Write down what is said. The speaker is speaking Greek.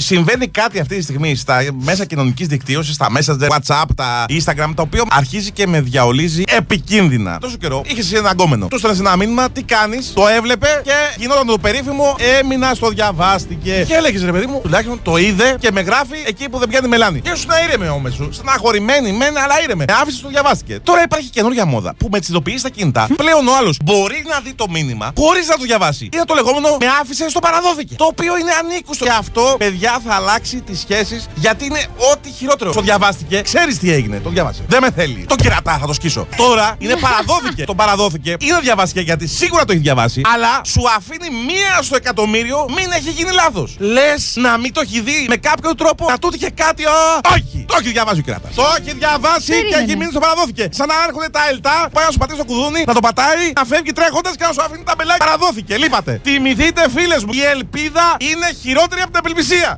Συμβαίνει κάτι αυτή τη στιγμή στα μέσα κοινωνικής δικτύωσης, στα Messenger, WhatsApp, τα Instagram, το οποίο αρχίζει και με διαολίζει επικίνδυνα. Τόσο καιρό είχες εσύ ένα αγκόμενο. Του στέλνει ένα μήνυμα, τι κάνεις, το έβλεπε και γινόταν το περίφημο, έμεινα στο διαβάστηκε. Και έλεγες ρε παιδί μου, τουλάχιστον το είδε και με γράφει εκεί που δεν πιάνει μελάνη. Και σου να ήρεμε όμω σου. Στεναχωρημένη, μεν, αλλά ήρεμε. Με άφησε το διαβάστηκε. Τώρα υπάρχει καινούργια μόδα που με τι ειδοποιήσει στα κινητά. Πλέον ο άλλος μπορείς να δει το μήνυμα χωρίς να το διαβάσει. Είναι το λεγόμενο με άφησε στο παραδόθηκε. Το οποίο είναι ανήκουστο. Και αυτό, παιδιά, θα αλλάξει τις σχέσεις γιατί είναι ό,τι χειρότερο. Το διαβάστηκε, ξέρεις τι έγινε. Το διάβασε. Δεν με θέλει. Το κερατά, θα το σκίσω. Τώρα είναι παραδόθηκε. το παραδόθηκε. Είναι διαβάστηκε γιατί σίγουρα το έχει διαβάσει. Αλλά σου αφήνει μία στο εκατομμύριο μην έχει γίνει λάθος. Λες να μην το έχει δει με κάποιο τρόπο να τούτηκε κάτι. Ο... Όχι! Το έχει διαβάσει ο κερατάς. Το έχει διαβάσει και Περίμενε. έχει μείνει στο παραδόθηκε. Σαν να έρχονται τα ελτά, πάει να σου πατήσει το κουδούνι, να το πατάει, να φεύγει τρέχοντας και να σου αφήνει τα μπελάκια. Παραδόθηκε, λείπατε. Τιμηθείτε, φίλες μου. Η ελπίδα είναι χειρότερη από την απελπισία.